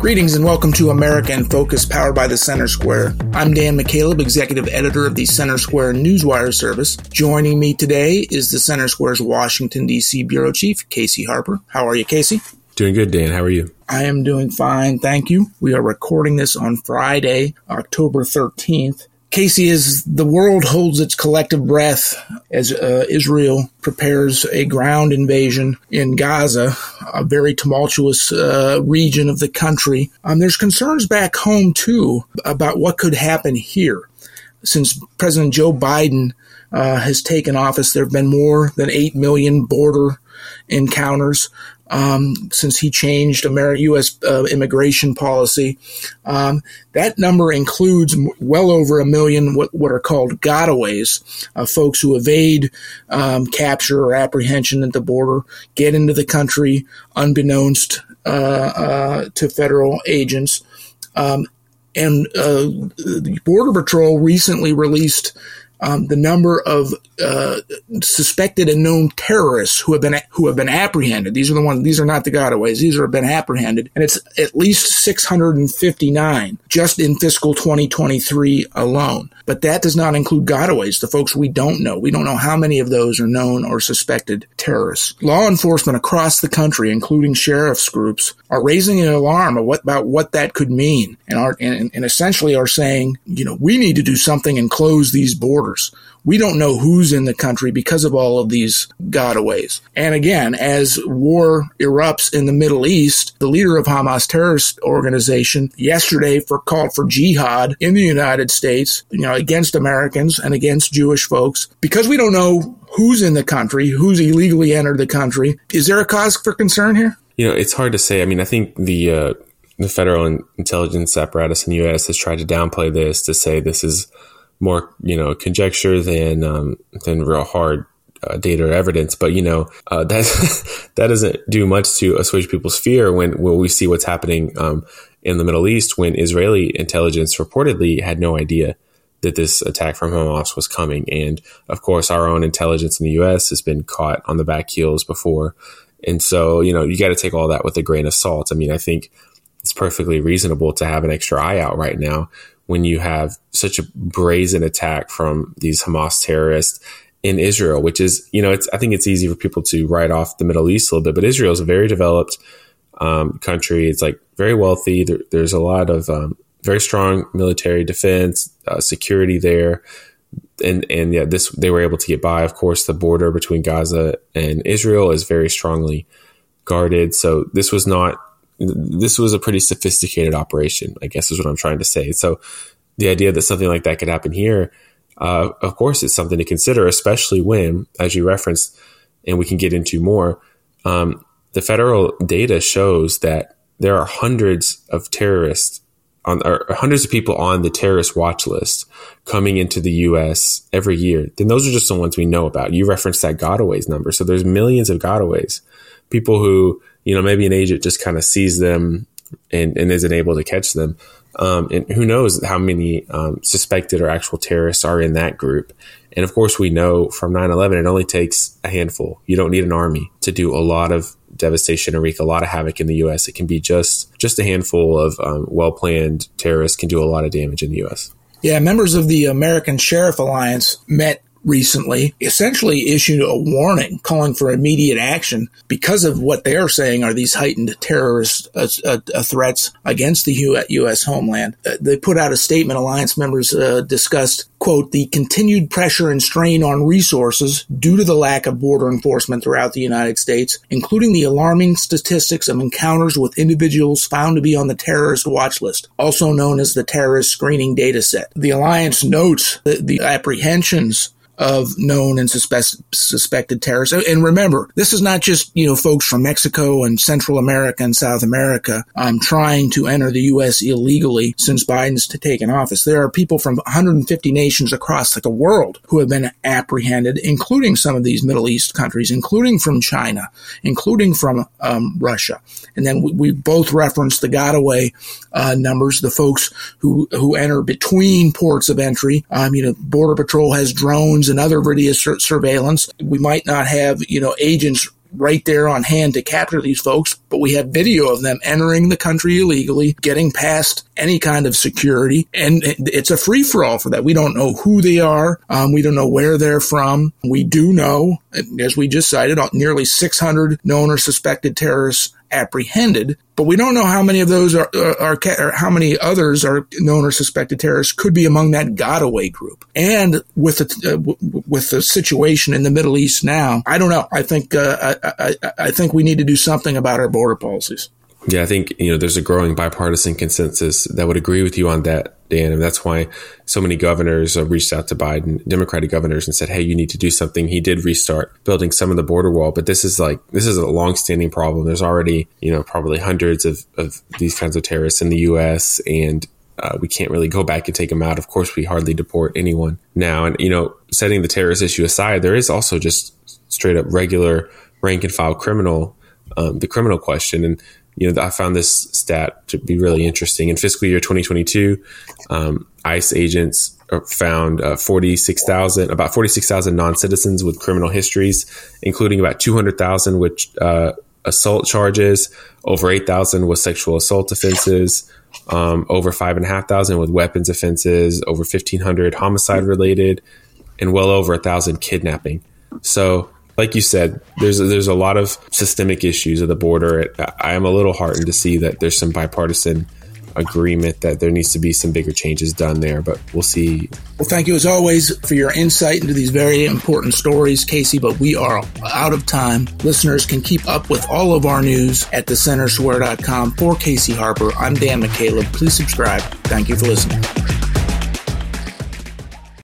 Greetings and welcome to America in Focus, powered by the Center Square. I'm Dan McCaleb, executive editor of the Center Square Newswire service. Joining me today is the Center Square's Washington, D.C. bureau chief, Casey Harper. How are you, Casey? Doing good, Dan. How are you? I am doing fine, thank you. We are recording this on Friday, October 13th. Casey, as the world holds its collective breath as uh, Israel prepares a ground invasion in Gaza, a very tumultuous uh, region of the country, um, there's concerns back home too about what could happen here. Since President Joe Biden uh, has taken office, there have been more than 8 million border encounters um, since he changed American U.S. Uh, immigration policy. Um, that number includes well over a million what, what are called gotaways, uh, folks who evade um, capture or apprehension at the border, get into the country unbeknownst uh, uh to federal agents. Um, and uh, Border Patrol recently released um, the number of uh, suspected and known terrorists who have been who have been apprehended. These are the ones. These are not the gotaways. These are been apprehended, and it's at least 659 just in fiscal 2023 alone. But that does not include gotaways, the folks we don't know. We don't know how many of those are known or suspected terrorists. Law enforcement across the country, including sheriff's groups, are raising an alarm about what that could mean, and are and, and essentially are saying, you know, we need to do something and close these borders We don't know who's in the country because of all of these gotaways. And again, as war erupts in the Middle East, the leader of Hamas terrorist organization yesterday for called for jihad in the United States, you know, against Americans and against Jewish folks because we don't know who's in the country, who's illegally entered the country. Is there a cause for concern here? You know, it's hard to say. I mean, I think the uh, the federal intelligence apparatus in the U.S. has tried to downplay this to say this is more you know conjecture than um, than real hard uh, data or evidence. But you know uh, that that doesn't do much to assuage people's fear when when we see what's happening um, in the Middle East when Israeli intelligence reportedly had no idea that this attack from Hamas was coming, and of course our own intelligence in the U.S. has been caught on the back heels before. And so, you know, you got to take all that with a grain of salt. I mean, I think it's perfectly reasonable to have an extra eye out right now when you have such a brazen attack from these Hamas terrorists in Israel, which is, you know, it's, I think it's easy for people to write off the Middle East a little bit, but Israel is a very developed um, country. It's like very wealthy. There, there's a lot of um, very strong military defense, uh, security there. And, and yeah, this, they were able to get by. Of course, the border between Gaza and Israel is very strongly guarded. So this was not this was a pretty sophisticated operation, I guess is what I'm trying to say. So the idea that something like that could happen here, uh, of course, it's something to consider, especially when, as you referenced, and we can get into more, um, the federal data shows that there are hundreds of terrorists on hundreds of people on the terrorist watch list coming into the U.S. every year. Then those are just the ones we know about. You referenced that gotaways number, so there's millions of gotaways, people who you know, maybe an agent just kind of sees them and, and isn't able to catch them. Um, and who knows how many um, suspected or actual terrorists are in that group. And of course, we know from 9 11, it only takes a handful. You don't need an army to do a lot of devastation and wreak a lot of havoc in the U.S. It can be just just a handful of um, well planned terrorists can do a lot of damage in the U.S. Yeah, members of the American Sheriff Alliance met recently essentially issued a warning calling for immediate action because of what they're saying are these heightened terrorist uh, uh, uh threats against the U.S. homeland. Uh, they put out a statement. Alliance members uh, discussed, quote, the continued pressure and strain on resources due to the lack of border enforcement throughout the United States, including the alarming statistics of encounters with individuals found to be on the terrorist watch list, also known as the terrorist screening data set. The alliance notes the apprehensions of known and suspect, suspected terrorists. And remember, this is not just, you know, folks from Mexico and Central America and South America um, trying to enter the U.S. illegally since Biden's taken office. There are people from 150 nations across the world who have been apprehended, including some of these Middle East countries, including from China, including from um, Russia. And then we, we, both referenced the Gotaway uh, numbers, the folks who, who enter between ports of entry. Um, you know, Border Patrol has drones and other video sur- surveillance. We might not have, you know, agents right there on hand to capture these folks, but we have video of them entering the country illegally, getting past any kind of security, and it's a free for all for that. We don't know who they are. Um, we don't know where they're from. We do know, as we just cited, nearly 600 known or suspected terrorists apprehended, but we don't know how many of those are, are, are, how many others are known or suspected terrorists could be among that Gotaway group. And with the uh, with the situation in the Middle East now, I don't know. I think uh, I, I, I think we need to do something about our border policies. Yeah, I think you know there's a growing bipartisan consensus that would agree with you on that, Dan, and that's why so many governors reached out to Biden, Democratic governors, and said, "Hey, you need to do something." He did restart building some of the border wall, but this is like this is a long-standing problem. There's already you know probably hundreds of of these kinds of terrorists in the U.S. and uh, we can't really go back and take them out. Of course, we hardly deport anyone now. And, you know, setting the terrorist issue aside, there is also just straight up regular rank and file criminal, um, the criminal question. And you know, I found this stat to be really interesting. In fiscal year 2022, um, ICE agents found uh, 46,000, about 46,000 non-citizens with criminal histories, including about 200,000 with uh, assault charges, over 8,000 with sexual assault offenses, um, over 5,500 with weapons offenses, over 1,500 homicide related, and well over a thousand kidnapping. So like you said, there's a, there's a lot of systemic issues at the border. I am a little heartened to see that there's some bipartisan agreement that there needs to be some bigger changes done there, but we'll see. Well, thank you as always for your insight into these very important stories, Casey, but we are out of time. Listeners can keep up with all of our news at thecentersquare.com. For Casey Harper, I'm Dan McCaleb. Please subscribe. Thank you for listening.